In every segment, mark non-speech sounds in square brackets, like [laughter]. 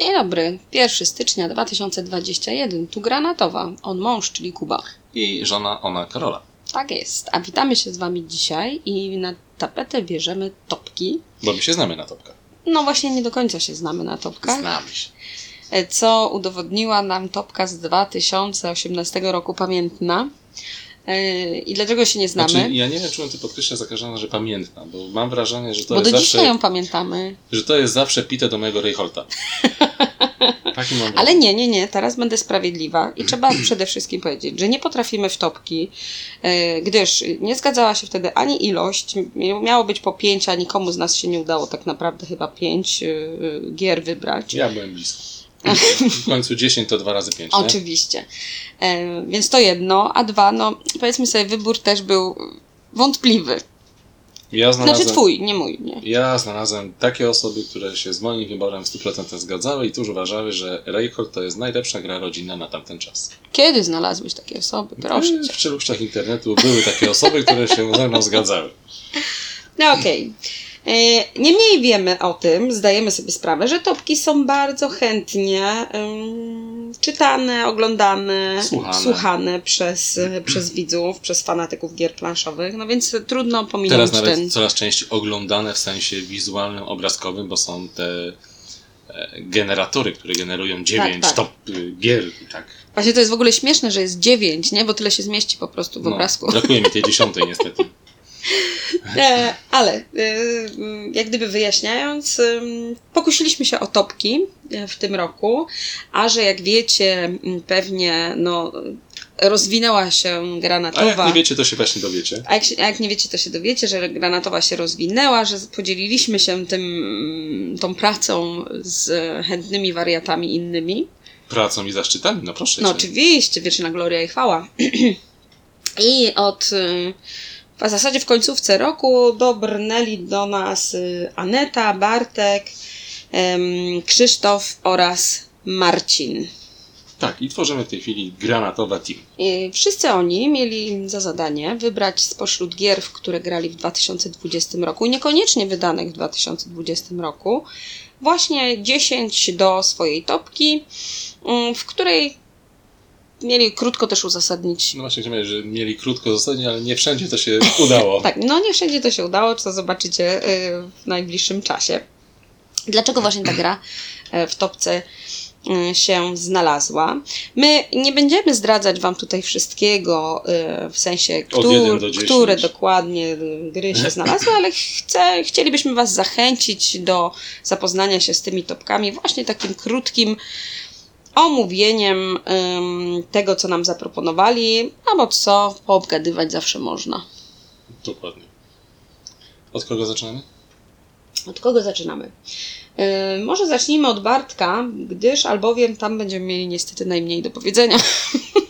Dzień dobry, 1 stycznia 2021, tu Granatowa, on mąż, czyli Kuba. I żona, ona Karola. Tak jest, a witamy się z Wami dzisiaj i na tapetę bierzemy topki. Bo my się znamy na topkach. No właśnie nie do końca się znamy na topkach, Znamy się. e, co udowodniła nam topka z 2018 roku pamiętna. E, I dlaczego się nie znamy? Znaczy, ja nie wiem, czemu ty podkreślasz za każdym razem, że pamiętna, bo mam wrażenie, że to Bo do jest dzisiaj zawsze, ją pamiętamy. że to jest zawsze pite do mojego Rejholta. [laughs] [laughs] Ale nie, nie, nie, teraz będę sprawiedliwa i trzeba [clears throat] przede wszystkim powiedzieć, że nie potrafimy w topki, e, gdyż nie zgadzała się wtedy ani ilość, miało być po pięć, a nikomu z nas się nie udało tak naprawdę chyba pięć e, gier wybrać. Ja byłem blisko. W końcu 10 to 2 razy 5, nie? Oczywiście. E, Więc to jedno, a dwa, no powiedzmy sobie, wybór też był wątpliwy. Ja znalazłem, Znaczy twój, nie mój, nie. ja znalazłem takie osoby, które się z moim wyborem w 100% zgadzały i tuż uważały, że Rejholt to jest najlepsza gra rodzinna na tamten czas. Kiedy znalazłeś takie osoby? Proszę cię. W czeluściach internetu były takie osoby, które się ze mną zgadzały. No okej. E, Niemniej wiemy o tym, zdajemy sobie sprawę, że topki są bardzo chętnie czytane, oglądane, Słuchane. słuchane przez, przez widzów, przez fanatyków gier planszowych, no więc trudno Teraz pominąć nawet ten... coraz częściej oglądane w sensie wizualnym, obrazkowym, bo są te e, generatory, które generują 9 tak. top y, gier. Tak. Właśnie to jest w ogóle śmieszne, że jest dziewięć, nie? Bo tyle się zmieści po prostu w No, obrazku. brakuje mi tej [laughs] dziesiątej niestety. E, ale e, jak gdyby wyjaśniając, pokusiliśmy się o topki e, w tym roku, a że jak wiecie, pewnie no, rozwinęła się A jak granatowa. nie wiecie, to się właśnie dowiecie. A jak, a jak nie wiecie, to się dowiecie, że granatowa się rozwinęła, że podzieliliśmy się tym, tą pracą z chętnymi wariatami innymi. Pracą i zaszczytami, no proszę No cię. oczywiście, wieczna gloria i chwała. [clears throat] I od y, w zasadzie w końcówce roku dobrnęli do nas y, Aneta, Bartek, Krzysztof oraz Marcin. Tak, i tworzymy w tej chwili granatowa team. I wszyscy oni mieli za zadanie wybrać spośród gier, w które grali w 2020 roku, niekoniecznie wydanych w 2020 roku, właśnie 10 do swojej topki, mm, w której mieli krótko też uzasadnić No właśnie chciałem że mieli krótko zostanie, ale nie wszędzie to się [laughs] udało. Tak, no nie wszędzie to się udało, co zobaczycie y, w najbliższym czasie. Dlaczego właśnie ta gra y, w topce y, się znalazła? My nie będziemy zdradzać Wam tutaj wszystkiego, w sensie, któr, do które dokładnie gry się znalazły, ale chcę, chcielibyśmy Was zachęcić do zapoznania się z tymi topkami właśnie takim krótkim omówieniem ym, tego, co nam zaproponowali, albo co, poobgadywać zawsze można. Dokładnie. Od kogo zaczynamy? Od kogo zaczynamy? Yy, może zacznijmy od Bartka, gdyż albowiem tam będziemy mieli niestety najmniej do powiedzenia. [laughs]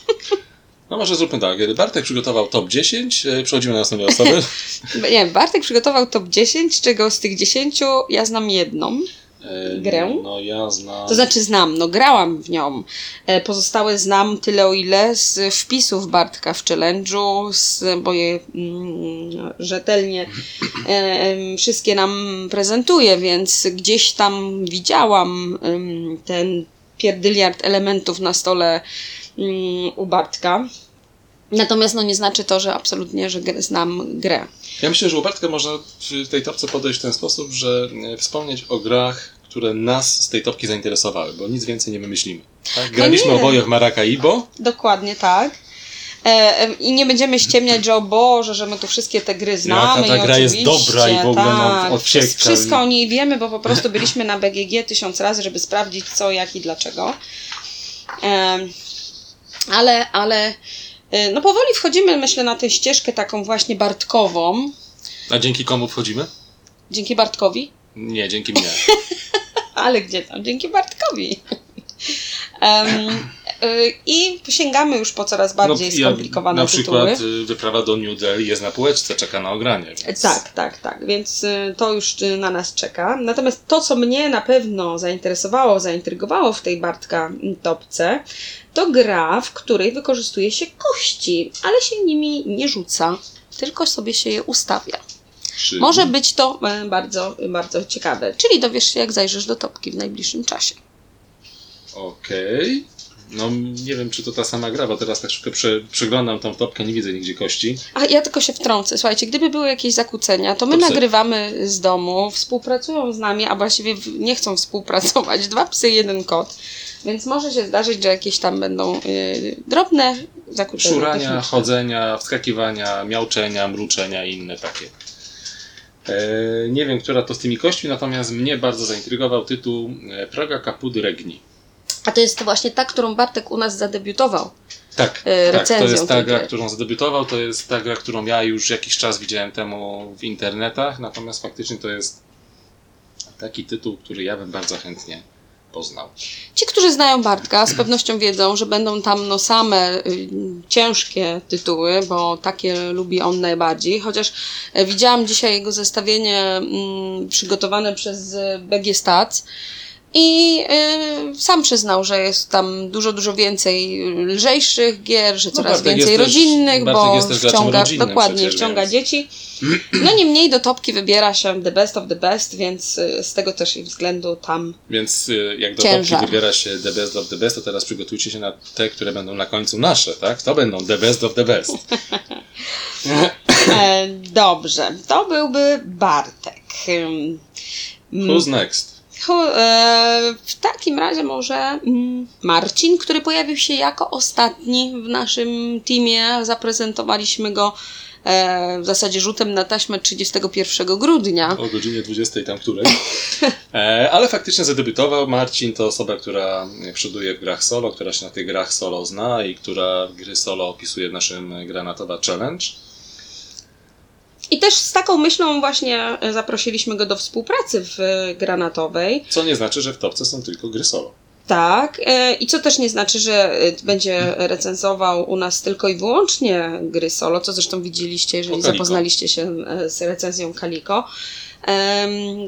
No może zróbmy tak. Bartek przygotował top 10, e, przechodzimy na następne osoby. [laughs] Nie, Bartek przygotował top 10, z czego z tych 10 ja znam jedną. E, Grę? No ja znam... To znaczy znam, no grałam w nią. E, Pozostałe znam tyle o ile z wpisów Bartka w challenge'u, z, bo je mm, rzetelnie e, wszystkie nam prezentuje, więc gdzieś tam widziałam ten pierdyliard elementów na stole mm, u Bartka. Natomiast no nie znaczy to, że absolutnie, że znam grę. Ja myślę, że Bartka można w tej topce podejść w ten sposób, że e, wspomnieć o grach, które nas z tej topki zainteresowały, bo nic więcej nie wymyślimy. Tak? Graliśmy No nie. oboje w Maracaibo. Dokładnie tak. E, I nie będziemy ściemniać, że o Boże, że my tu wszystkie te gry znamy. ta i gra jest dobra i w ogóle nam tak, odsieka. Wszystko o niej wiemy, bo po prostu byliśmy na BGG tysiąc razy, żeby sprawdzić co, jak i dlaczego. Ale, ale no powoli wchodzimy, myślę, na tę ścieżkę taką właśnie Bartkową. A dzięki komu wchodzimy? Dzięki Bartkowi. Nie, dzięki mnie. [laughs] Ale gdzie tam? Dzięki Bartkowi. Y, I sięgamy już po coraz bardziej ja- skomplikowane Na tytuły. przykład y, wyprawa do New Delhi jest na półeczce, czeka na ogranie. Więc... Tak, tak, tak. Więc y, to już y, na nas czeka. Natomiast to, co mnie na pewno zainteresowało, zaintrygowało w tej Bartka topce, to gra, w której wykorzystuje się kości, ale się nimi nie rzuca, tylko sobie się je ustawia. Czyli- Może być to bardzo, bardzo ciekawe. Czyli dowiesz się, jak zajrzysz do topki w najbliższym czasie. Okej. No nie wiem, czy to ta sama gra, bo teraz tak szybko prze, przeglądam tą topkę, nie widzę nigdzie kości. A ja tylko się wtrącę. Słuchajcie, gdyby były jakieś zakłócenia, to my To nagrywamy z domu, współpracują z nami, a właściwie nie chcą współpracować. Dwa psy, jeden kot. Więc może się zdarzyć, że jakieś tam będą y, drobne zakłócenia. Szurania, techniczne. chodzenia, wskakiwania, miauczenia, mruczenia i inne takie. E, nie wiem, która to z tymi kośćmi, natomiast mnie bardzo zaintrygował tytuł e, Praga Kapud Regni. A to jest właśnie ta, którą Bartek u nas zadebiutował. Tak, E, tak, to jest ta gra, którą zadebiutował, to jest ta gra, którą ja już jakiś czas widziałem temu w internetach, natomiast faktycznie to jest taki tytuł, który ja bym bardzo chętnie poznał. Ci, którzy znają Bartka, z pewnością wiedzą, że będą tam no same y, ciężkie tytuły, bo takie lubi on najbardziej. Chociaż e, widziałam dzisiaj jego zestawienie mm, przygotowane przez y, BG Stats i y, sam przyznał, że jest tam dużo, dużo więcej lżejszych gier, że coraz Bartek więcej też- rodzinnych, bo też graczem wciąga, dokładnie, wciąga więc- dzieci. No niemniej do topki wybiera się the best of the best, więc y, z tego też i względu tam Więc y, jak do Ciężar. topki wybiera się The Best of the Best, to teraz przygotujcie się na te, które będą na końcu nasze, tak? To będą The Best of the Best. [laughs] [laughs] E, dobrze, to byłby Bartek. Who's next? E, w takim razie może mm, Marcin, który pojawił się jako ostatni w naszym teamie. Zaprezentowaliśmy go e, w zasadzie rzutem na taśmę 31 grudnia. O godzinie 20 tam której. E, ale faktycznie zadebiutował. Marcin to osoba, która przoduje w grach solo, która się na tych grach solo zna i która gry solo opisuje w naszym Granatowa Challenge. I też z taką myślą właśnie e, zaprosiliśmy go do współpracy w e, Granatowej. Co nie znaczy, że w topce są tylko gry solo. Tak, e, i co też nie znaczy, że będzie recenzował u nas tylko i wyłącznie gry solo, co zresztą widzieliście, jeżeli zapoznaliście się z recenzją Kaliko,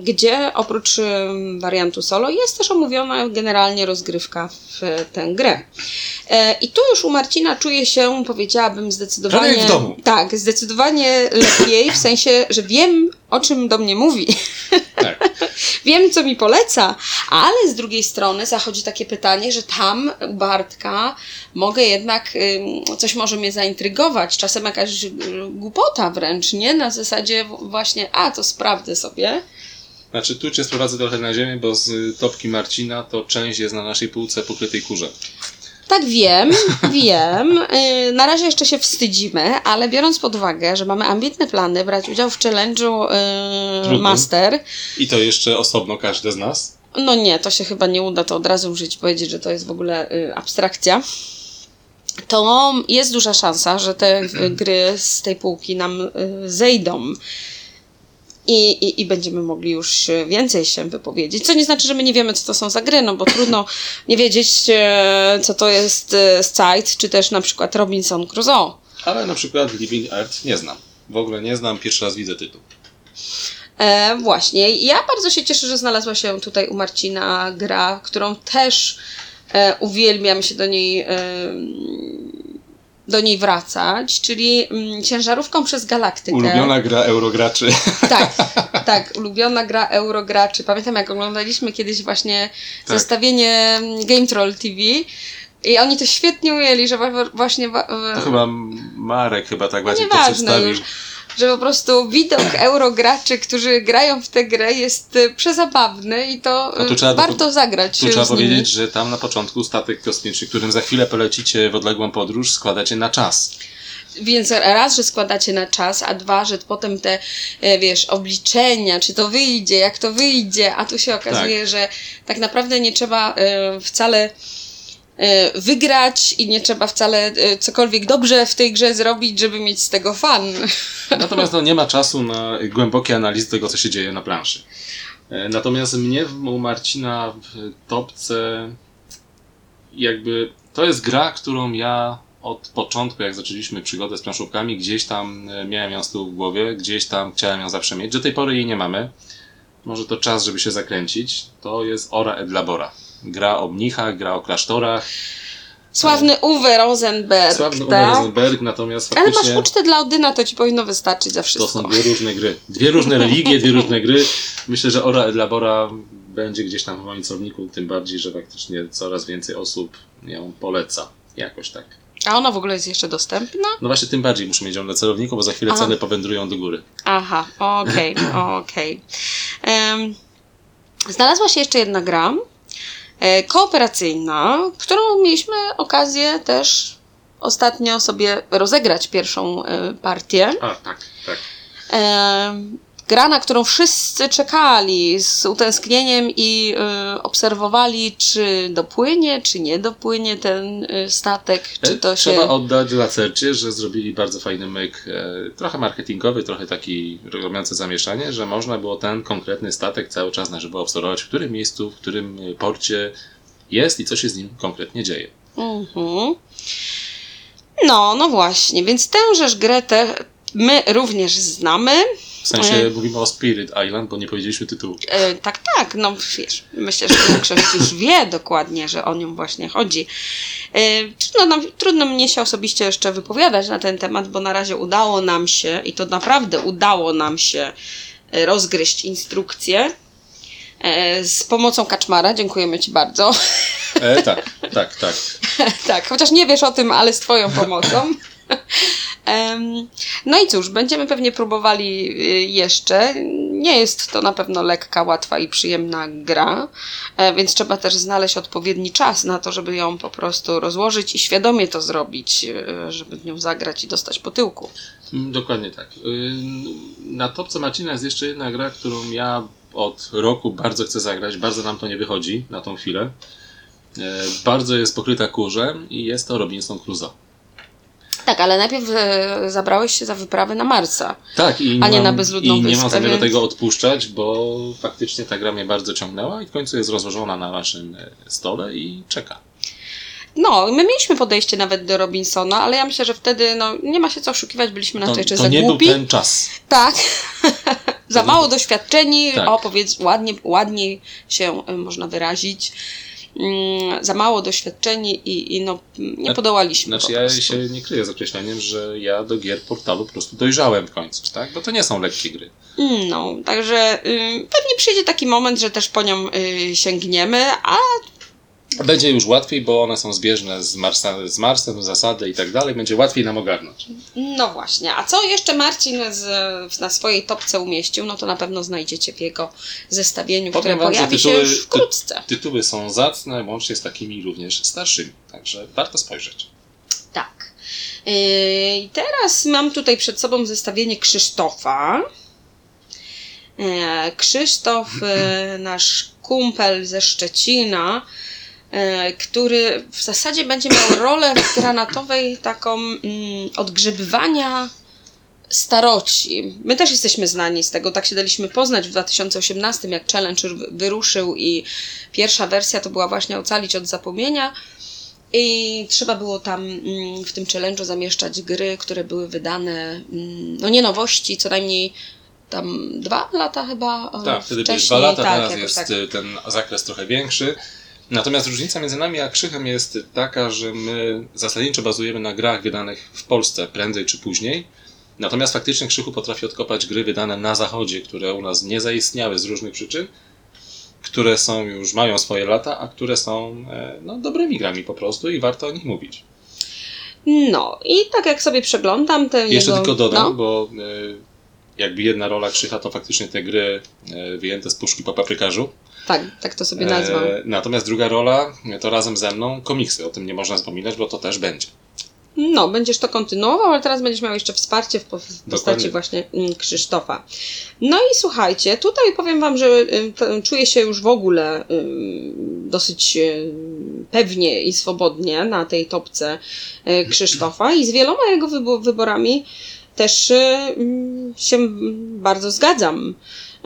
gdzie oprócz wariantu solo jest też omówiona generalnie rozgrywka w tę grę. E, I tu już u Marcina czuję się, powiedziałabym, zdecydowanie. W domu. Tak, zdecydowanie lepiej, w sensie, że wiem, o czym do mnie mówi. Tak. Wiem, co mi poleca, ale z drugiej strony zachodzi takie pytanie, że tam u Bartka mogę jednak, coś może mnie zaintrygować, czasem jakaś y, głupota wręcz, nie? Na zasadzie właśnie, a to sprawdzę sobie. Znaczy, tu cię sprowadzę trochę na ziemię, bo z topki Marcina to część jest na naszej półce pokrytej kurze. Tak wiem, [laughs] wiem. Y, Na razie jeszcze się wstydzimy, ale biorąc pod uwagę, że mamy ambitne plany brać udział w challenge'u y, Trudnym. Master, I to jeszcze osobno każde z nas. No nie, to się chyba nie uda to od razu użyć, powiedzieć, że to jest w ogóle y, abstrakcja. To jest duża szansa, że te y, gry z tej półki nam y, zejdą. I, i, I będziemy mogli już y, więcej się wypowiedzieć. Co nie znaczy, że my nie wiemy, co to są za gry, no bo trudno [laughs] nie wiedzieć, e, co to jest e, Scythe, czy też na przykład Robinson Crusoe. Ale na przykład Living Earth nie znam. W ogóle nie znam, pierwszy raz widzę tytuł. E, właśnie. Ja bardzo się cieszę, że znalazła się tutaj u Marcina gra, którą też e, uwielbiam się do niej, e, do niej wracać, czyli mm, ciężarówką przez galaktykę. Ulubiona gra eurograczy. Tak, [laughs] tak, ulubiona gra Eurograczy. Pamiętam, jak oglądaliśmy kiedyś właśnie Tak. zestawienie mm, Game Troll TV. I oni to świetnie ujęli, że właśnie To chyba Marek chyba tak bardziej to przedstawił. już. Że po prostu widok eurograczy, którzy grają w tę grę jest y, przezabawny i to, y, trzeba do- warto zagrać Tu trzeba z nimi. powiedzieć, że tam na początku statek kosmiczny, którym za chwilę polecicie w odległą podróż, składacie na czas. Więc raz, że składacie na czas, a dwa, że potem te, e, wiesz, obliczenia, czy to wyjdzie, jak to wyjdzie, a tu się okazuje, że tak naprawdę nie trzeba e, wcale wygrać i nie trzeba wcale e, cokolwiek dobrze w tej grze zrobić, żeby mieć z tego fan. [laughs] Natomiast no, nie ma czasu na głębokie analizy tego, co się dzieje na planszy. E, Natomiast mnie u Marcina w topce jakby to jest gra, którą ja od początku, jak zaczęliśmy przygodę z planszówkami, gdzieś tam e, miałem ją z tyłu w głowie, gdzieś tam chciałem ją zawsze mieć. Do tej pory jej nie mamy. Może to czas, żeby się zakręcić. To jest Ora et Labora. Gra o mnichach, gra o klasztorach. Sławny Uwe Rosenberg, Sławny Uwe tak? Rosenberg, natomiast Ale masz ucztę dla Odyna, to ci powinno wystarczyć za To wszystko. są dwie różne gry. Dwie różne religie, dwie różne gry. Myślę, że Ora et Labora będzie gdzieś tam w moim celowniku, tym bardziej, że faktycznie coraz więcej osób ją poleca. Jakoś tak. A ona w ogóle jest jeszcze dostępna? No właśnie tym bardziej muszę mieć ją na celowniku, bo za chwilę A. ceny powędrują do góry. Aha, okej, [clears throat] okej. Em, Znalazła się jeszcze jedna gra kooperacyjna, którą mieliśmy okazję też ostatnio sobie rozegrać pierwszą e, partię. A, tak, tak. Gra, na którą wszyscy czekali z utęsknieniem i e, obserwowali, czy dopłynie, czy nie dopłynie ten e, statek, czy to się... E, Trzeba oddać Lacercie, że zrobili bardzo fajny myk, e, trochę marketingowy, trochę taki robiący zamieszanie, że można było ten konkretny statek cały czas na żywo obserwować, w którym miejscu, w którym e, porcie jest i co się z nim konkretnie dzieje. Mhm. No, no właśnie, więc tężeż grę te my również znamy. W sensie E. mówimy o Spirit Island, bo nie powiedzieliśmy tytułu. E, tak, tak, no wiesz, myślę, że większość już wie dokładnie, że o nią właśnie chodzi. E, trudno, nam, trudno mnie się osobiście jeszcze wypowiadać na ten temat, bo na razie udało nam się, i to naprawdę udało nam się e, rozgryźć instrukcję e, z pomocą Kaczmara. Dziękujemy Ci bardzo. E, tak, tak, tak. [laughs] tak, chociaż nie wiesz o tym, ale z Twoją pomocą. No i cóż, będziemy pewnie próbowali y, jeszcze. Nie jest to na pewno lekka, łatwa i przyjemna gra, e, więc trzeba też znaleźć odpowiedni czas na to, żeby ją po prostu rozłożyć i świadomie to zrobić, e, żeby w nią zagrać i dostać po tyłku. Mm, Dokładnie tak. Y, Na topce Marcina jest jeszcze jedna gra, którą ja od roku bardzo chcę zagrać. Bardzo nam to nie wychodzi na tą chwilę. E, Bardzo jest pokryta kurzem i jest to Robinson Crusoe. Tak, ale najpierw e, zabrałeś się za wyprawę na Marsa. Tak, i A nie mam- na bezludną I nie mam zamiaru więc- tego odpuszczać, bo faktycznie ta gra mnie bardzo ciągnęła i w końcu jest rozłożona na naszym e, stole i czeka. No, my mieliśmy podejście nawet do Robinsona, ale ja myślę, że wtedy no, nie ma się co oszukiwać, byliśmy na to, To, jeszcze to za nie głupi. był ten czas. Tak. [laughs] za mało doświadczeni, Tak. o powiedz, ładnie, ładniej się y, można wyrazić. Mm, za mało doświadczeni i, i no, nie Zna- podołaliśmy. Znaczy po ja się nie kryję z określeniem, że ja do gier portalu po prostu dojrzałem w końcu, tak? Bo to nie są lekkie gry. Mm, No, także y, pewnie przyjdzie taki moment, że też po nią y, sięgniemy, a Będzie już łatwiej, bo one są zbieżne z, Marsa, z Marsem, zasady i tak dalej. Będzie łatwiej nam ogarnąć. no właśnie. A co jeszcze Marcin z, na swojej topce umieścił, no to na pewno znajdziecie w jego zestawieniu, które Powiem pojawi się tytuły- już wkrótce. Tytuły są zacne, łącznie z takimi również starszymi. Także warto spojrzeć. Tak. Yy, I teraz mam tutaj przed sobą zestawienie Krzysztofa. Yy, Krzysztof, yy, nasz kumpel ze Szczecina, yy, który w zasadzie będzie miał rolę granatowej taką mm, odgrzebywania staroci. My też jesteśmy znani z tego, tak się daliśmy poznać w 2018, jak challenge wy- wyruszył i pierwsza wersja to była właśnie ocalić od zapomnienia. I trzeba było tam mm, w tym challenge'u zamieszczać gry, które były wydane, mm, no nie nowości, co najmniej tam dwa lata chyba e, Tak, wtedy były dwa lata, tak, teraz jest tak. y, ten zakres trochę większy. Natomiast różnica między nami a Krzychem jest taka, że my zasadniczo bazujemy na grach wydanych w Polsce prędzej czy później. Natomiast faktycznie Krzychu potrafi odkopać gry wydane na zachodzie, które u nas nie zaistniały z różnych przyczyn, które są już, mają swoje lata, a które są e, no, dobrymi grami po prostu i warto o nich mówić. No i tak jak sobie przeglądam te Jeszcze jego... tylko dodam, no, bo e, jakby jedna rola Krzycha to faktycznie te gry e, wyjęte z puszki po paprykarzu. Tak, tak to sobie nazwam. E, natomiast druga rola e, to razem ze mną komiksy. O tym nie można zapominać, bo to też będzie. No, będziesz to kontynuował, ale teraz będziesz miał jeszcze wsparcie w, po- w postaci Dokładnie. właśnie mm, Krzysztofa. No i słuchajcie, tutaj powiem Wam, że y, czuję się już w ogóle y, dosyć y, pewnie i swobodnie na tej topce Krzysztofa i z wieloma jego wybo- wyborami też mm, się bardzo zgadzam.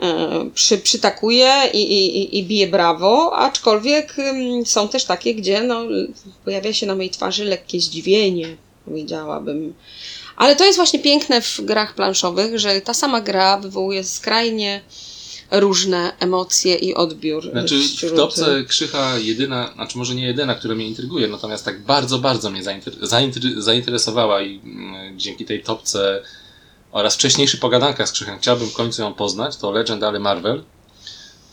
Y, Przy, przytakuję i, i, i- biję brawo, aczkolwiek są też takie, gdzie no, pojawia się na mojej twarzy lekkie zdziwienie, powiedziałabym. Ale to jest właśnie piękne w grach planszowych, że ta sama gra wywołuje skrajnie różne emocje i odbiór. Znaczy wśród- w topce Krzycha jedyna, znaczy może nie jedyna, która mnie intryguje, natomiast tak bardzo, bardzo mnie zainter- zainter- zainteresowała i mm, dzięki tej topce oraz wcześniejszych pogadankach z Krzychem chciałbym w końcu ją poznać, to Legend ale Marvel.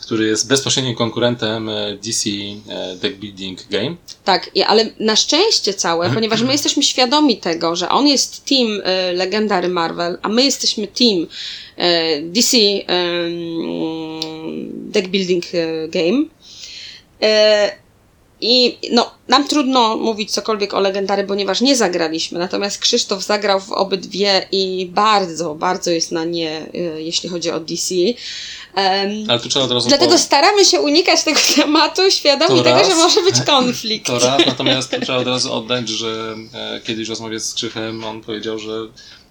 który jest bezpośrednim konkurentem e, DC e, Deck Building Game. Tak, ale na szczęście całe, ponieważ my jesteśmy świadomi tego, że on jest team e, Legendary Marvel, a my jesteśmy team DC Deck Building Game. I no, nam trudno mówić cokolwiek o Legendary, ponieważ nie zagraliśmy. Natomiast Krzysztof zagrał w obydwie i bardzo, bardzo jest na nie, e, jeśli chodzi o DC. Em, Ale tu trzeba od razu Dlatego po- staramy się unikać tego [laughs] tematu, świadomi To tego, raz. że może być konflikt. To raz, [laughs] natomiast tu trzeba od razu oddać, że e, kiedyś rozmawiając z Krzychem, on powiedział, że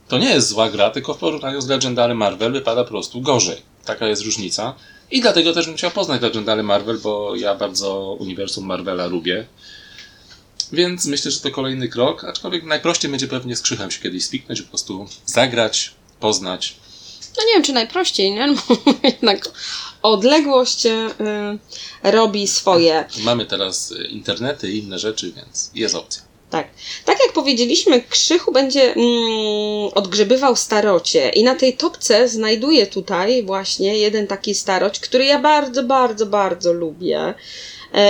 to nie jest zła gra, tylko w porównaniu z Legendary Marvel wypada po prostu gorzej. Taka jest różnica. I dlatego też bym chciał poznać Legendary Marvel, bo ja bardzo uniwersum Marvela lubię. Więc myślę, że to kolejny krok, aczkolwiek najprościej będzie pewnie z Krzychem się kiedyś spiknąć, po prostu zagrać, poznać. No nie wiem, czy najprościej, nie? No, [laughs] bo jednak odległość y, robi swoje. Mamy teraz e, internety i inne rzeczy, więc jest opcja. Tak. Tak jak powiedzieliśmy, Krzychu będzie mm, odgrzebywał starocie i na tej topce znajduję tutaj właśnie jeden taki staroć, który ja bardzo, bardzo, bardzo lubię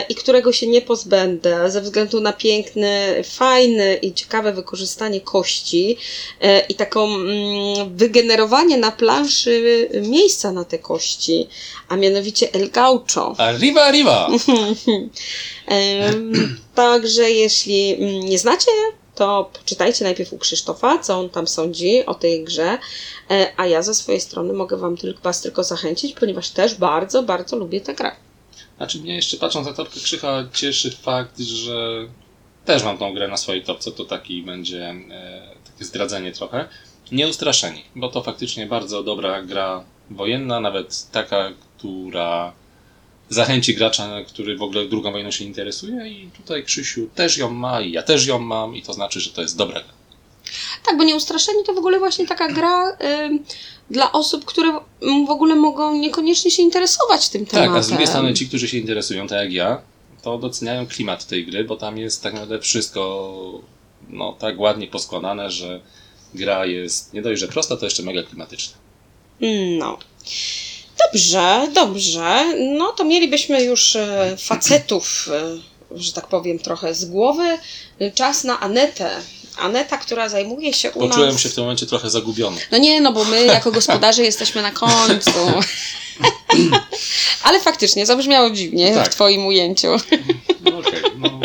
i którego się nie pozbędę ze względu na piękny, fajny i ciekawe wykorzystanie kości e, i taką mm, wygenerowanie na planszy miejsca na te kości, a mianowicie El Gaucho. Arriba, arriba! [laughs] Także jeśli mm, nie znacie, to poczytajcie najpierw u Krzysztofa, co on tam sądzi o tej grze, E, a ja ze swojej strony mogę wam tylko, was tylko zachęcić, ponieważ też bardzo, bardzo lubię tę grę. Znaczy mnie jeszcze patrząc na topkę Krzycha cieszy fakt, że też mam tą grę na swojej topce, to taki będzie e, takie zdradzenie trochę. Nieustraszeni, bo to faktycznie bardzo dobra gra wojenna, nawet taka, która zachęci gracza, który w ogóle drugą wojną się interesuje i tutaj Krzysiu też ją ma i ja też ją mam i to znaczy, że to jest dobra gra. Tak, bo Nieustraszeni to w ogóle właśnie taka gra ym, dla osób, które mm, w ogóle mogą niekoniecznie się interesować tym tematem. Tak, a z drugiej strony ci, którzy się interesują, tak jak ja, to doceniają klimat tej gry, bo tam jest tak naprawdę wszystko no, tak ładnie poskładane, że gra jest nie dość, że prosta, to jeszcze mega klimatyczna. No. Dobrze, dobrze. No to mielibyśmy już e, facetów, e, że tak powiem, trochę z głowy. Czas na Anetę. Aneta, która zajmuje się u Poczułem nas... się w tym momencie trochę zagubiony. No nie, no bo my jako gospodarze [laughs] jesteśmy na końcu. [laughs] Ale faktycznie, zabrzmiało dziwnie Tak. w twoim ujęciu. No okej, no,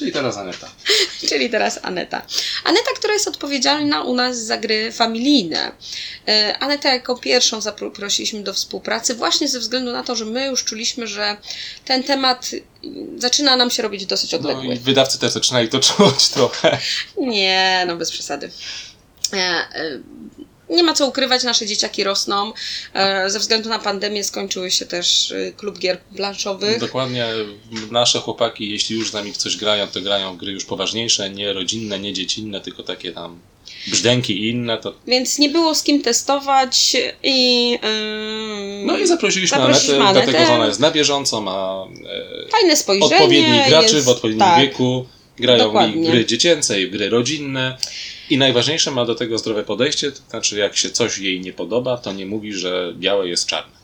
czyli teraz Aneta. [laughs] Czyli teraz Aneta. Aneta, która jest odpowiedzialna u nas za gry familijne. E, Aneta jako pierwszą zaprosiliśmy do współpracy właśnie ze względu na to, że my już czuliśmy, że ten temat zaczyna nam się robić dosyć No odległy. i wydawcy też zaczynali to czuć trochę. Nie, no bez przesady. Nie ma co ukrywać, nasze dzieciaki rosną. E, Ze względu na pandemię skończyły się też e, klub gier planszowych. Dokładnie nasze chłopaki, jeśli już z nami w coś grają, to grają w gry już poważniejsze, nie rodzinne, nie dziecinne, tylko takie tam brzdęki i inne. To... Więc nie było z kim testować i. ym, No i zaprosiliśmy, Zaprosiliśmy Anetę, Anetę. dlatego że ona jest na bieżąco, ma e, Fajne spojrzenie. odpowiednich graczy jest, w odpowiednim tak, wieku, grają dokładnie. i gry dziecięce, i gry rodzinne. I najważniejsze ma do tego zdrowe podejście, to znaczy jak się coś jej nie podoba, to nie mówi, że białe jest czarne.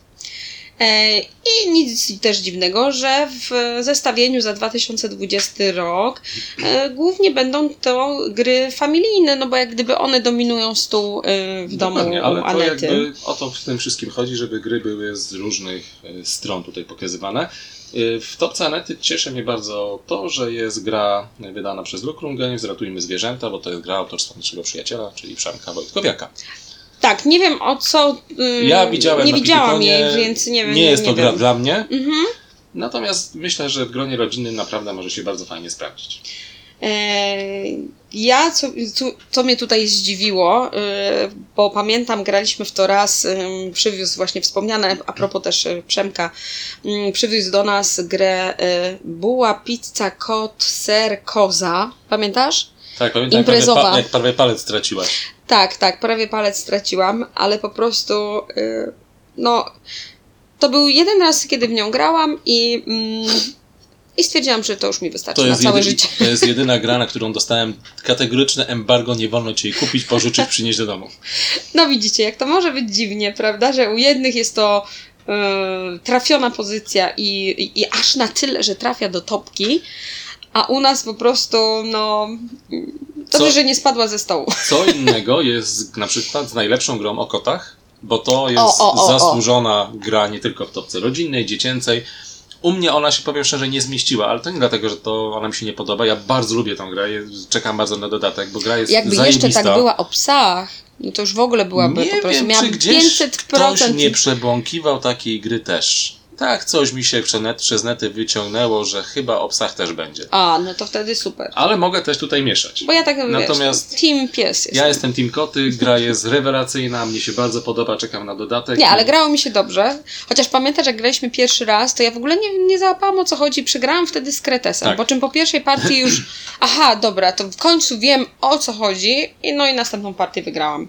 E, I nic też dziwnego, że w zestawieniu za 2020 rok e, głównie będą to gry familijne, no bo jak gdyby one dominują stół e, w domu Dokładnie, ale u to Anety. jakby o to w tym wszystkim chodzi, żeby gry były z różnych stron tutaj pokazywane. W topce Anety cieszy mnie bardzo to, że jest gra wydana przez Lucrum Games, Ratujmy Zwierzęta, bo to jest gra autorstwa naszego przyjaciela, czyli Przemka Wojtkowiaka. Tak, nie wiem o co. ym, Ja widziałem Nie widziałam jej, więc nie wiem. Nie jest to gra dla mnie, Mhm. natomiast myślę, że w gronie rodzinnym naprawdę może się bardzo fajnie sprawdzić. E, Ja, co, co, mnie tutaj zdziwiło, e, bo pamiętam, graliśmy w to raz, przywiózł właśnie wspomniane, a propos też e, Przemka, mm, przywiózł do nas grę buła, pizza, kot, ser, koza. Pamiętasz? Tak, pamiętam, Imprezowa. jak prawie palec straciłaś. Tak, tak, prawie palec straciłam, ale po prostu, y, no, to był jeden raz, kiedy w nią grałam i, mm, i stwierdziłam, że to już mi wystarczy To na całe jedy, życie. to jest [laughs] jedyna gra, na którą dostałem kategoryczne embargo, nie wolno ci jej kupić, pożyczyć, przynieść do domu. No widzicie, jak to może być dziwnie, prawda, że u jednych jest to e, trafiona pozycja i, i, i aż na tyle, że trafia do topki, a u nas po prostu, no, dobrze, że nie spadła ze stołu. [laughs] Co innego jest na przykład z najlepszą grą o kotach, bo to jest O, o, o, zasłużona gra nie tylko w topce rodzinnej, dziecięcej. U mnie ona się, powiem szczerze, nie zmieściła, ale to nie dlatego, że to ona mi się nie podoba. Ja bardzo lubię tę grę, czekam bardzo na dodatek, bo gra jest Jakby zajebista. jeszcze tak była o psach, no to już w ogóle byłaby nie po prostu, wiem, czy gdzieś 500%. ktoś nie przebąkiwał takiej gry też. Tak, coś mi się przez, net, przez nety wyciągnęło, że chyba o psach też będzie. A, no to wtedy super. Ale mogę też tutaj mieszać. Bo ja tak, Natomiast wiesz, team pies jest. Ja jestem Team Koty, gra jest rewelacyjna, mnie się bardzo podoba, czekam na dodatek. Nie, ale grało mi się dobrze. Chociaż pamiętasz, jak graliśmy pierwszy raz, to ja w ogóle nie, nie załapałam o co chodzi. Przegrałam wtedy z Kretesem. Tak. Po czym po pierwszej partii już, [clears throat] aha, dobra, to w końcu wiem o co chodzi. I no i następną partię wygrałam.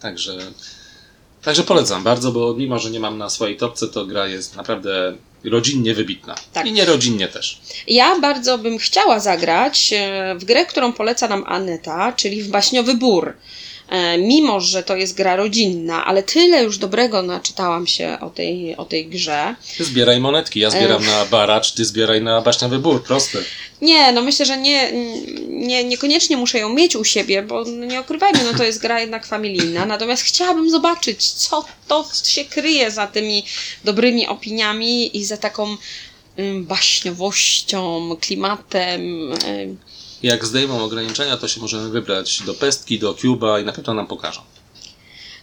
Także, także polecam bardzo, bo mimo, że nie mam na swojej topce, to gra jest naprawdę rodzinnie wybitna. Tak. I nierodzinnie też. Ja bardzo bym chciała zagrać e, w grę, którą poleca nam Aneta, czyli w Baśniowy Bór. E, Mimo, że to jest gra rodzinna, ale tyle już dobrego naczytałam się o tej, o tej grze. Ty zbieraj monetki, ja zbieram na baracz, ty zbieraj na baśniowy bór, proste. Nie, no myślę, że nie, nie, niekoniecznie muszę ją mieć u siebie, bo no nie ukrywajmy, no to jest gra jednak familijna. Natomiast chciałabym zobaczyć, co to się kryje za tymi dobrymi opiniami i za taką ym, baśniowością, klimatem. Jak zdejmą ograniczenia, to się możemy wybrać do Pestki, do Cuba i na pewno nam pokażą.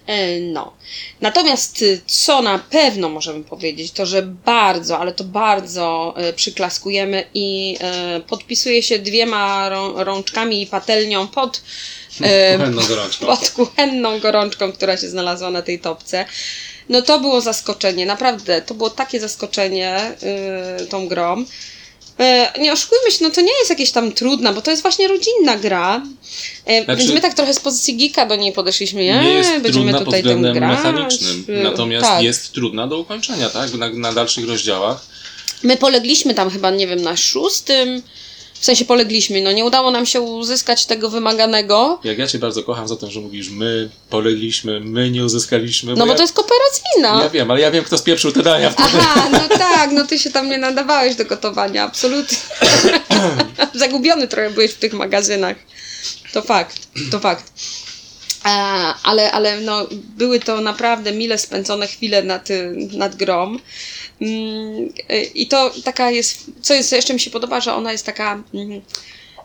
E, No. Natomiast y, co na pewno możemy powiedzieć, to że bardzo, ale to bardzo e, przyklaskujemy i e, podpisuje się dwiema rą, rączkami i patelnią pod, [laughs] Kuchenną gorączką. pod kuchenną gorączką, która się znalazła na tej topce. No to było zaskoczenie, naprawdę, to było takie zaskoczenie y, tą grą. E, Nie oszukujmy się, no to nie jest jakieś tam trudna, bo to jest właśnie rodzinna gra. E, Znaczy- Więc my tak trochę z pozycji geeka do niej podeszliśmy. Nie, Nie jest będziemy trudna pod tutaj tym względem grać. mechanicznym, natomiast tak. jest trudna do ukończenia, tak? Na, na dalszych rozdziałach. My polegliśmy tam chyba, nie wiem, na szóstym. W sensie polegliśmy, no nie udało nam się uzyskać tego wymaganego. Jak ja cię bardzo kocham za to, że mówisz my polegliśmy, my nie uzyskaliśmy. No bo ja, to jest kooperacyjna. Ja wiem, ale ja wiem, kto spieprzył te dania wtedy. Aha, no tak, no ty się tam nie nadawałeś do gotowania, absolutnie. [coughs] Zagubiony trochę byłeś w tych magazynach. To fakt, to fakt. E, ale, ale no, były to naprawdę mile spędzone chwile nad, nad grą. Mm, I to taka jest, co jest, jeszcze mi się podoba, że ona jest taka, mm,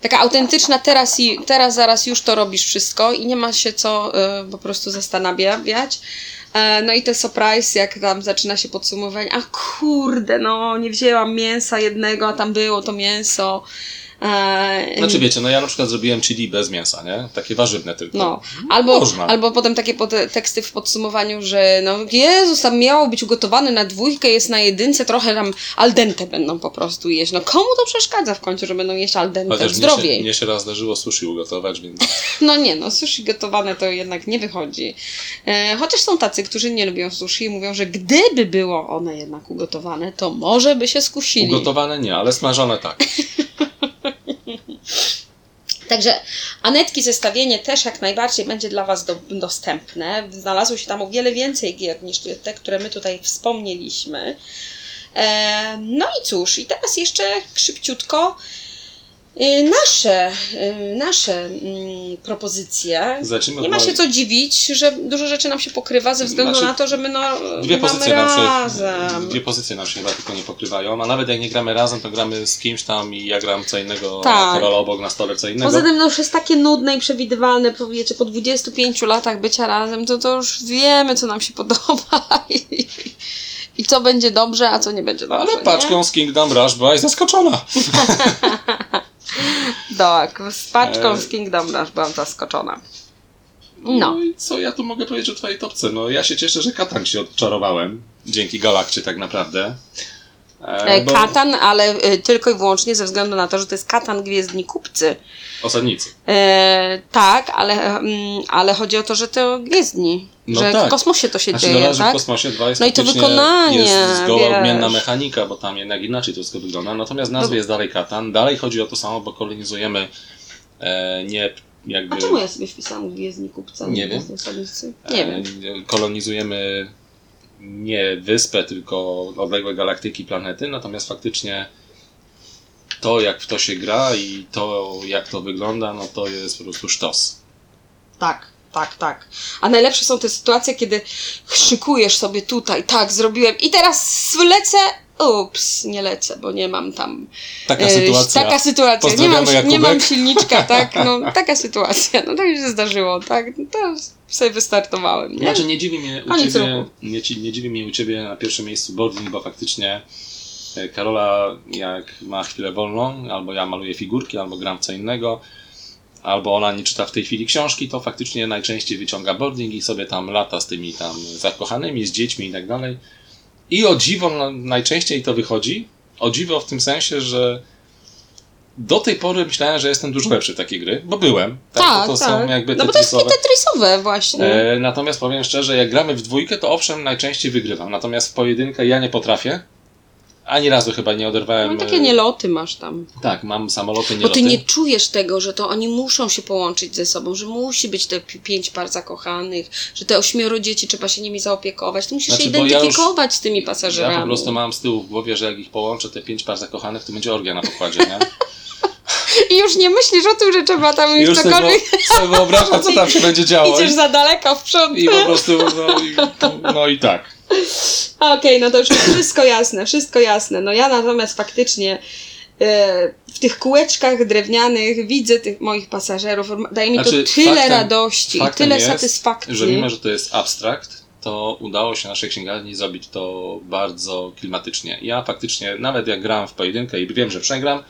taka autentyczna teraz i teraz zaraz już to robisz wszystko i nie ma się co y, po prostu zastanawiać. E, No i te surprise, jak tam zaczyna się podsumowanie, a kurde, no nie wzięłam mięsa jednego, a tam było to mięso. E, Znaczy wiecie, no ja na przykład zrobiłem chili bez mięsa, nie? Takie warzywne tylko. no, albo, Można. albo potem takie teksty w podsumowaniu, że no Jezus, tam miało być ugotowany na dwójkę, jest na jedynce, trochę tam al dente będą po prostu jeść. No komu to przeszkadza w końcu, że będą jeść al dente? Chociaż mnie się, Zdrowiej. mnie się raz zdarzyło sushi ugotować, więc [laughs] No nie, no sushi gotowane to jednak nie wychodzi. E, chociaż są tacy, którzy nie lubią sushi i mówią, że gdyby było one jednak ugotowane, to może by się skusili. ugotowane nie, ale smażone tak. [laughs] Także Anetki zestawienie też jak najbardziej będzie dla Was do, dostępne. Znalazło się tam o wiele więcej gier niż te, które my tutaj wspomnieliśmy. E, no i cóż, i teraz jeszcze szybciutko nasze, y, nasze mm, propozycje. Zacznijmy Nie ma się co dziwić, że dużo rzeczy nam się pokrywa ze względu Znaczy, na to, że my no, Dwie pozycje, nam się, razem. dwie pozycje nam się chyba tylko nie pokrywają, a nawet jak nie gramy razem, to gramy z kimś tam i ja gram co innego, Tak. Karola obok na stole co innego. Poza tym no już jest takie nudne i przewidywalne, po- wiecie, po 25 latach bycia razem, to, to już wiemy, co nam się podoba [laughs] i, i co będzie dobrze, a co nie będzie dobrze. Ale paczką z Kingdom Rush byłaś zaskoczona. [laughs] Tak, z paczką E. z Kingdom Rush byłam zaskoczona. No. i co ja tu mogę powiedzieć o twojej topce? No ja się cieszę, że Katan się odczarowałem. Dzięki Galakcie tak naprawdę. E, E, bo- Katan, ale e, tylko i wyłącznie ze względu na to, że to jest Katan Gwiezdni Kupcy. Osadnicy. E, tak, ale, mm, ale chodzi o to, że to Gwiezdni. No że tak. w kosmosie to się Znaczy, no dzieje, raz, że w tak? kosmosie, dwa jest No i to wykonanie, Jest zgoła wiesz. odmienna mechanika, bo tam jednak inaczej to wszystko wygląda. Natomiast nazwa No. jest dalej Katan. Dalej chodzi o to samo, bo kolonizujemy e, nie jakby... A czemu ja sobie wpisałam Gwiezdni Kupca? Nie wiem. Gwiezdni Osadnicy? e, Nie wiem. Kolonizujemy nie wyspę, tylko odległe galaktyki, planety, natomiast faktycznie to, jak w to się gra i to, jak to wygląda, no to jest po prostu sztos. Tak, tak, tak. A najlepsze są te sytuacje, kiedy szykujesz sobie tutaj, tak, zrobiłem i teraz lecę. Ups, nie lecę, bo nie mam tam. Taka e, sytuacja. Taka sytuacja. Nie mam, nie mam silniczka, tak? No, [laughs] taka sytuacja. No to mi się zdarzyło, tak? No, to sobie wystartowałem. Nie? Znaczy nie dziwi mnie u Koniec ciebie, roku. nie, nie dziwi mnie u ciebie na pierwszym miejscu boarding, bo faktycznie e, Karola jak ma chwilę wolną, albo ja maluję figurki, albo gram w co innego, albo ona nie czyta w tej chwili książki, to faktycznie najczęściej wyciąga boarding i sobie tam lata z tymi tam zakochanymi, z dziećmi i tak dalej. I o dziwo no, najczęściej to wychodzi. O dziwo w tym sensie, że do tej pory myślałem, że jestem dużo lepszy w takie gry, bo byłem. tak, bo to tak. są jakby no bo to jest tetrisowe. właśnie. E, natomiast powiem szczerze, jak gramy w dwójkę, to owszem, najczęściej wygrywam. Natomiast w pojedynkę ja nie potrafię. Ani razu chyba nie oderwałem. No takie e, nieloty masz tam. Tak, mam samoloty, Bo nieloty. ty nie czujesz tego, że to oni muszą się połączyć ze sobą, że musi być te pi- pięć par zakochanych, że te ośmioro dzieci trzeba się nimi zaopiekować. Ty musisz Znaczy, się bo ja już- identyfikować z tymi pasażerami. Ja po prostu mam z tyłu w głowie, że jak ich połączę, te pięć par zakochanych, to będzie orgia na pokładzie, nie? [laughs] I już nie myślisz o tym, że trzeba tam już już cokolwiek. wyo- sobie wyobrażam, co tam się będzie działo. Idziesz za daleko w przód. I, po prostu, no i, no i tak. Okej, no to już wszystko jasne, wszystko jasne. No ja natomiast faktycznie e, w tych kółeczkach drewnianych widzę tych moich pasażerów. Daje mi Znaczy, to tyle faktem- radości, faktem tyle jest, satysfakcji. Że mimo, że to jest abstrakt, to udało się naszej księgarni zrobić to bardzo klimatycznie. Ja faktycznie, nawet jak gram w pojedynkę i wiem, że przegram,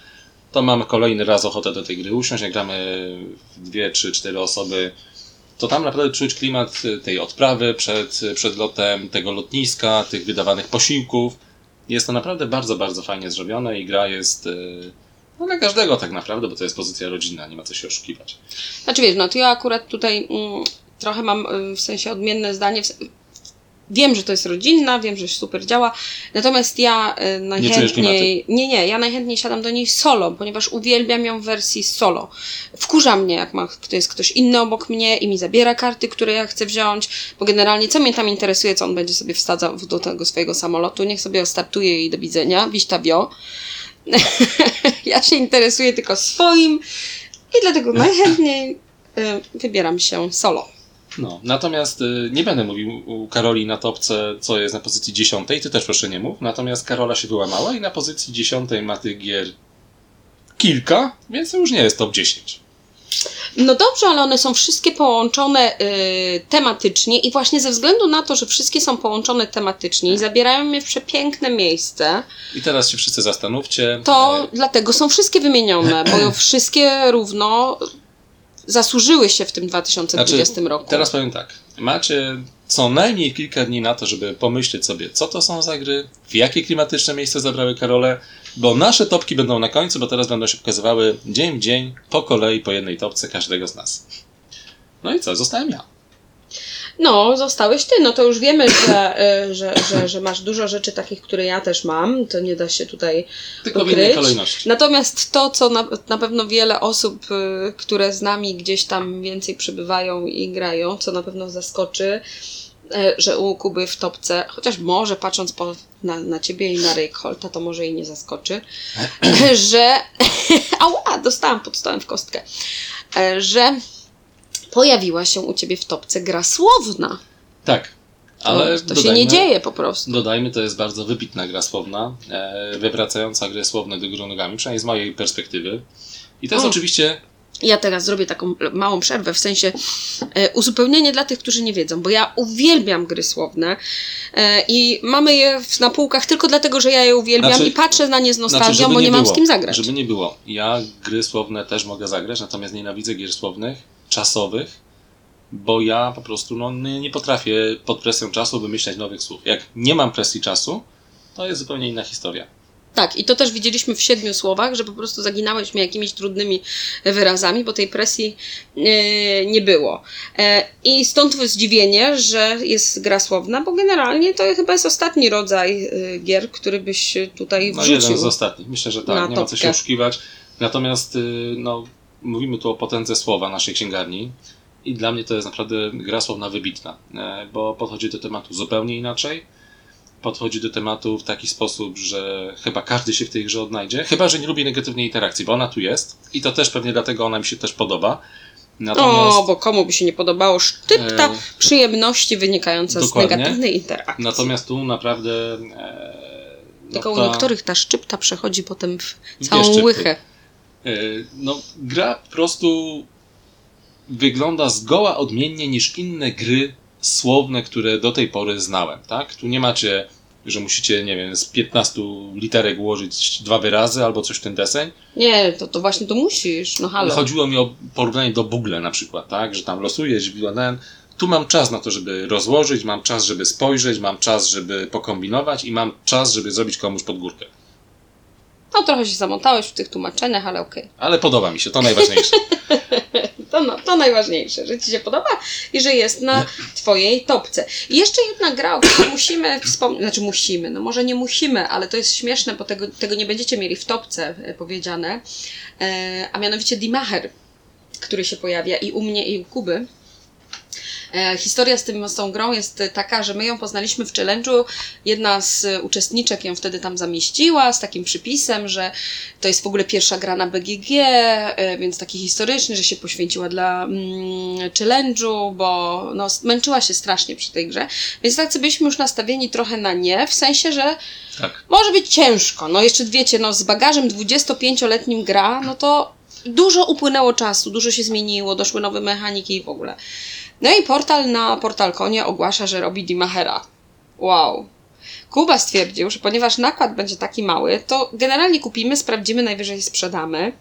to mam kolejny raz ochotę do tej gry usiąść. Jak gramy dwie, trzy, cztery osoby, to tam naprawdę czuć klimat tej odprawy przed, przed lotem, tego lotniska, tych wydawanych posiłków. Jest to naprawdę bardzo, bardzo fajnie zrobione i gra jest e, no, dla każdego tak naprawdę, bo to jest pozycja rodzinna, nie ma co się oszukiwać. Znaczy wiesz, no to ja akurat tutaj mm, trochę mam y, w sensie odmienne zdanie. Wiem, że to jest rodzinna, wiem, że super działa, natomiast ja y, najchętniej... Nie, nie, ja najchętniej siadam do niej solo, ponieważ uwielbiam ją w wersji solo. Wkurza mnie, jak ma, to jest ktoś inny obok mnie i mi zabiera karty, które ja chcę wziąć, bo generalnie co mnie tam interesuje, co on będzie sobie wsadzał do tego swojego samolotu, niech sobie startuje i do widzenia, wiśta wio. [laughs] ja się interesuję tylko swoim i dlatego najchętniej y, wybieram się solo. No, natomiast y, nie będę mówił Karoli na topce, co jest na pozycji dziesiątej, ty też proszę nie mów. Natomiast Karola się wyłamała i na pozycji dziesiątej ma tych gier kilka, więc to już nie jest top 10. No dobrze, ale one są wszystkie połączone y, tematycznie i właśnie ze względu na to, że wszystkie są połączone tematycznie i zabierają mnie w przepiękne miejsce, I teraz się wszyscy zastanówcie. to e, dlatego są wszystkie wymienione, bo [clears throat] wszystkie równo zasłużyły się w tym 2020 roku. Znaczy, Teraz powiem tak. Macie co najmniej kilka dni na to, żeby pomyśleć sobie, co to są za gry, w jakie klimatyczne miejsce zabrały Karole, bo nasze topki będą na końcu, bo teraz będą się pokazywały dzień w dzień, po kolei, po jednej topce każdego z nas. No i co? Zostałem ja. No, zostałeś ty. No to już wiemy, że, y, że, że, że masz dużo rzeczy takich, które ja też mam. To nie da się tutaj Tylko w innej ukryć. kolejności. Natomiast to, co na, na pewno wiele osób, y, które z nami gdzieś tam więcej przebywają i grają, co na pewno zaskoczy, e, że u Kuby w topce, chociaż może patrząc po, na, na ciebie i na Reykholta, to może i nie zaskoczy, [clears throat] że. [clears throat] Ała, dostałam pod stołem w kostkę. E, Że pojawiła się u ciebie w topce gra słowna. Tak. Ale to, to się nie dzieje po prostu. Dodajmy, to jest bardzo wybitna gra słowna, e, wywracająca grę słowne do góry nogami, przynajmniej z mojej perspektywy. I to jest O. oczywiście Ja teraz zrobię taką małą przerwę, w sensie e, uzupełnienie dla tych, którzy nie wiedzą, bo ja uwielbiam gry słowne e, i mamy je w, na półkach tylko dlatego, że ja je uwielbiam Znaczy- i patrzę na nie z nostalgią, Znaczy, bo nie, mam było, z kim zagrać. Żeby nie było. Ja gry słowne też mogę zagrać, natomiast nienawidzę gier słownych, czasowych, bo ja po prostu no, nie, potrafię pod presją czasu wymyślać nowych słów. Jak nie mam presji czasu, to jest zupełnie inna historia. Tak, i to też widzieliśmy w siedmiu słowach, że po prostu zaginałeś mnie jakimiś trudnymi wyrazami, bo tej presji e, nie było. E, I stąd zdziwienie, że jest gra słowna, bo generalnie to chyba jest ostatni rodzaj e, gier, który byś tutaj No wrzucił. jeden z ostatnich. Myślę, że tak, nie ma co się oszukiwać. Natomiast y, no, mówimy tu o potędze słowa naszej księgarni i dla mnie to jest naprawdę gra słowna wybitna, e, bo podchodzi do tematu zupełnie inaczej. podchodzi do tematu w taki sposób, że chyba każdy się w tej grze odnajdzie, chyba że nie lubi negatywnej interakcji, bo ona tu jest i to też pewnie dlatego ona mi się też podoba. Natomiast, O, bo komu by się nie podobało szczypta E, przyjemności wynikająca dokładnie. z negatywnej interakcji. natomiast tu naprawdę. E, no Tylko u ta- niektórych ta szczypta przechodzi potem w całą łychę. E, No, gra po prostu wygląda zgoła odmiennie niż inne gry słowne, które do tej pory znałem, tak? Tu nie macie, że musicie, nie wiem, z 15 literek ułożyć dwa wyrazy albo coś w ten deseń. Nie, to, to właśnie to musisz, no halo. Chodziło mi o porównanie do Google na przykład, tak? Że tam losujesz, ten. Tu mam czas na to, żeby rozłożyć, mam czas, żeby spojrzeć, mam czas, żeby pokombinować i mam czas, żeby zrobić komuś pod górkę. No trochę się zamotałeś w tych tłumaczeniach, ale okej. [laughs] Ale podoba mi się, to najważniejsze. [laughs] To, no, to najważniejsze, że Ci się podoba i że jest na Twojej topce. I jeszcze jedna gra, o której musimy wspomnieć, znaczy musimy, no może nie musimy, ale to jest śmieszne, bo tego, tego nie będziecie mieli w topce e, powiedziane, e, a mianowicie Dimacher, który się pojawia i u mnie i u Kuby. E, Historia z, tym, z tą grą jest taka, że my ją poznaliśmy w challenge'u. Jedna z uczestniczek ją wtedy tam zamieściła z takim przypisem, że to jest w ogóle pierwsza gra na BGG, e, więc taki historyczny, że się poświęciła dla mm, challenge'u, bo no, męczyła się strasznie przy tej grze. Więc tak sobie byliśmy już nastawieni trochę na nie, w sensie, że Tak. może być ciężko. No jeszcze wiecie, no z bagażem 25-letnim gra, no to dużo upłynęło czasu, dużo się zmieniło, doszły nowe mechaniki i w ogóle. No i portal na Portalkonie ogłasza, że robi Dimachera. Wow. Kuba stwierdził, że ponieważ nakład będzie taki mały, to generalnie kupimy, sprawdzimy, najwyżej sprzedamy.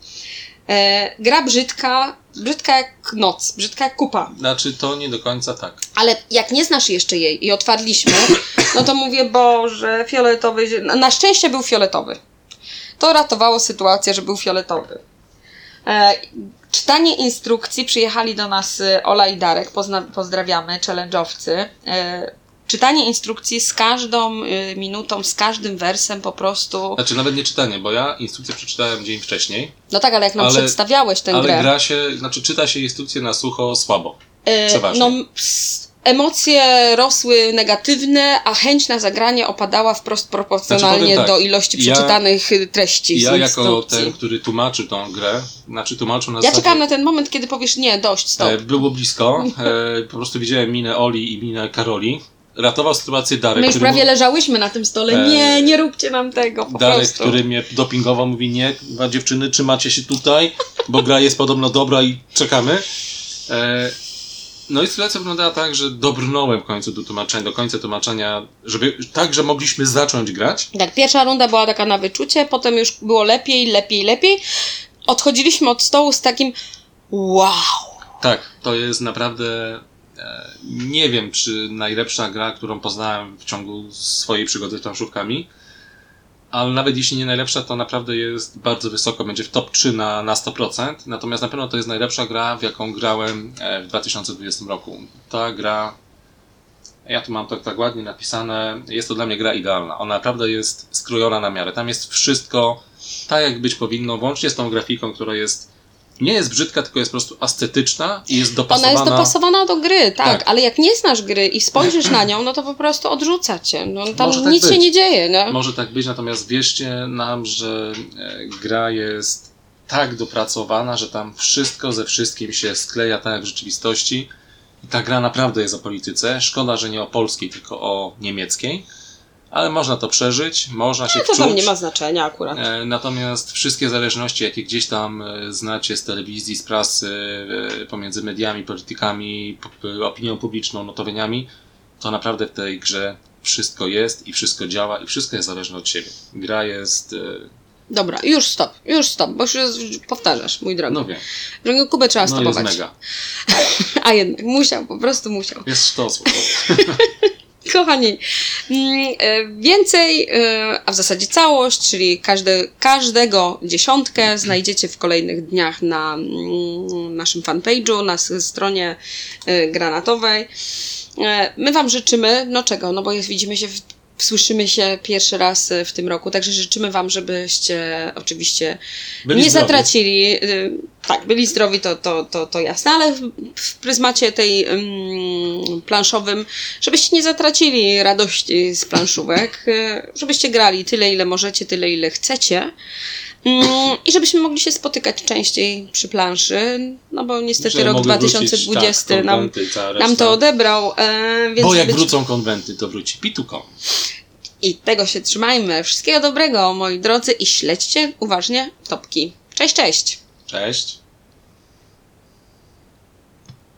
E, gra brzydka, brzydka jak noc, brzydka jak kupa. Znaczy, to nie do końca tak. Ale jak nie znasz jeszcze jej i otwarliśmy, no to mówię, Boże, fioletowy. Na szczęście był fioletowy. To ratowało sytuację, że był fioletowy. E, czytanie instrukcji, przyjechali do nas e, Ola i Darek, pozdrawiamy, challenge'owcy. E, czytanie instrukcji z każdą e, minutą, z każdym wersem po prostu. Znaczy, nawet nie czytanie, bo ja instrukcję przeczytałem dzień wcześniej, No tak, ale jak nam Ale- przedstawiałeś tę ale grę. gra się, znaczy czyta się instrukcję na sucho słabo. E, Przeważnie. No, emocje rosły negatywne, a chęć na zagranie opadała wprost proporcjonalnie Znaczy, tak, do ilości ja- przeczytanych y, treści. Ja jako ten, który tłumaczy tą grę, znaczy tłumaczył na Ja zasadzie... czekam na ten moment, kiedy powiesz nie, dość, stop. E, Było blisko, e, po prostu widziałem minę Oli i minę Karoli. Ratował sytuację Darek, My już prawie leżałyśmy na tym stole. E, Nie, nie róbcie nam tego, po Darek prostu. który mnie dopingował, mówi nie, dziewczyny, trzymacie się tutaj, bo gra jest podobno dobra i czekamy. E, no i sytuacja wyglądała tak, że dobrnąłem w końcu do tłumaczenia, do końca tłumaczenia, żeby tak, że mogliśmy zacząć grać. Tak, pierwsza runda była taka na wyczucie, potem już było lepiej, lepiej, lepiej. Odchodziliśmy od stołu z takim wow. Tak, to jest naprawdę. E, nie wiem, czy najlepsza gra, którą poznałem w ciągu swojej przygody z planszówkami, ale nawet jeśli nie najlepsza, to naprawdę jest bardzo wysoko, będzie w top 3 na, na 100%. Natomiast na pewno to jest najlepsza gra, w jaką grałem e, w 2020 roku. Ta gra, ja tu mam to tak ładnie napisane, jest to dla mnie gra idealna. Ona naprawdę jest skrojona na miarę. Tam jest wszystko tak, jak być powinno, włącznie z tą grafiką, która jest nie jest brzydka, tylko jest po prostu estetyczna i jest Ona dopasowana. jest dopasowana do gry, tak, Tak. ale jak nie znasz gry i spojrzysz na nią, no to po prostu odrzuca cię. No, tam Może tak nic się być. nie dzieje, nie? Może tak być, natomiast wierzcie nam, że e, gra jest tak dopracowana, że tam wszystko ze wszystkim się skleja tak jak w rzeczywistości. I ta gra naprawdę jest o polityce. Szkoda, że nie o polskiej, tylko o niemieckiej. Ale można to przeżyć, można się No to wczuć. tam nie ma znaczenia akurat. E, Natomiast wszystkie zależności, jakie gdzieś tam e, znacie z telewizji, z prasy, e, pomiędzy mediami, politykami, opinią publiczną, notowieniami, to naprawdę w tej grze wszystko jest i wszystko działa i wszystko jest zależne od siebie. Gra jest, Dobra, już stop, już stop, bo już jest- powtarzasz, mój drogi. no wiem, Drogi Kubę trzeba no jest stopować. mega. [laughs] A jednak, musiał, po prostu musiał. Jest sztos. [laughs] Kochani, mm, e, więcej, e, a w zasadzie całość, czyli każde, każdego dziesiątkę znajdziecie w kolejnych dniach na mm, naszym fanpage'u, na stronie e, granatowej. My Wam życzymy, no czego, no bo jest, widzimy się, słyszymy się pierwszy raz w tym roku, także życzymy Wam, żebyście oczywiście Byli nie zdrowi. zatracili Tak, byli zdrowi, to, to, to, to jasne, ale w, w pryzmacie tej mm, planszowym, żebyście nie zatracili radości z planszówek, e, żebyście grali tyle, ile możecie, tyle, ile chcecie. Mm, I żebyśmy mogli się spotykać częściej przy planszy, no bo niestety rok mogły wrócić, 2020 tak, nam, nam to odebrał, e, więc Bo jak być- wrócą konwenty, to wróci Pitukom. i tego się trzymajmy. Wszystkiego dobrego, moi drodzy, i śledźcie uważnie topki. Cześć, cześć! Cześć.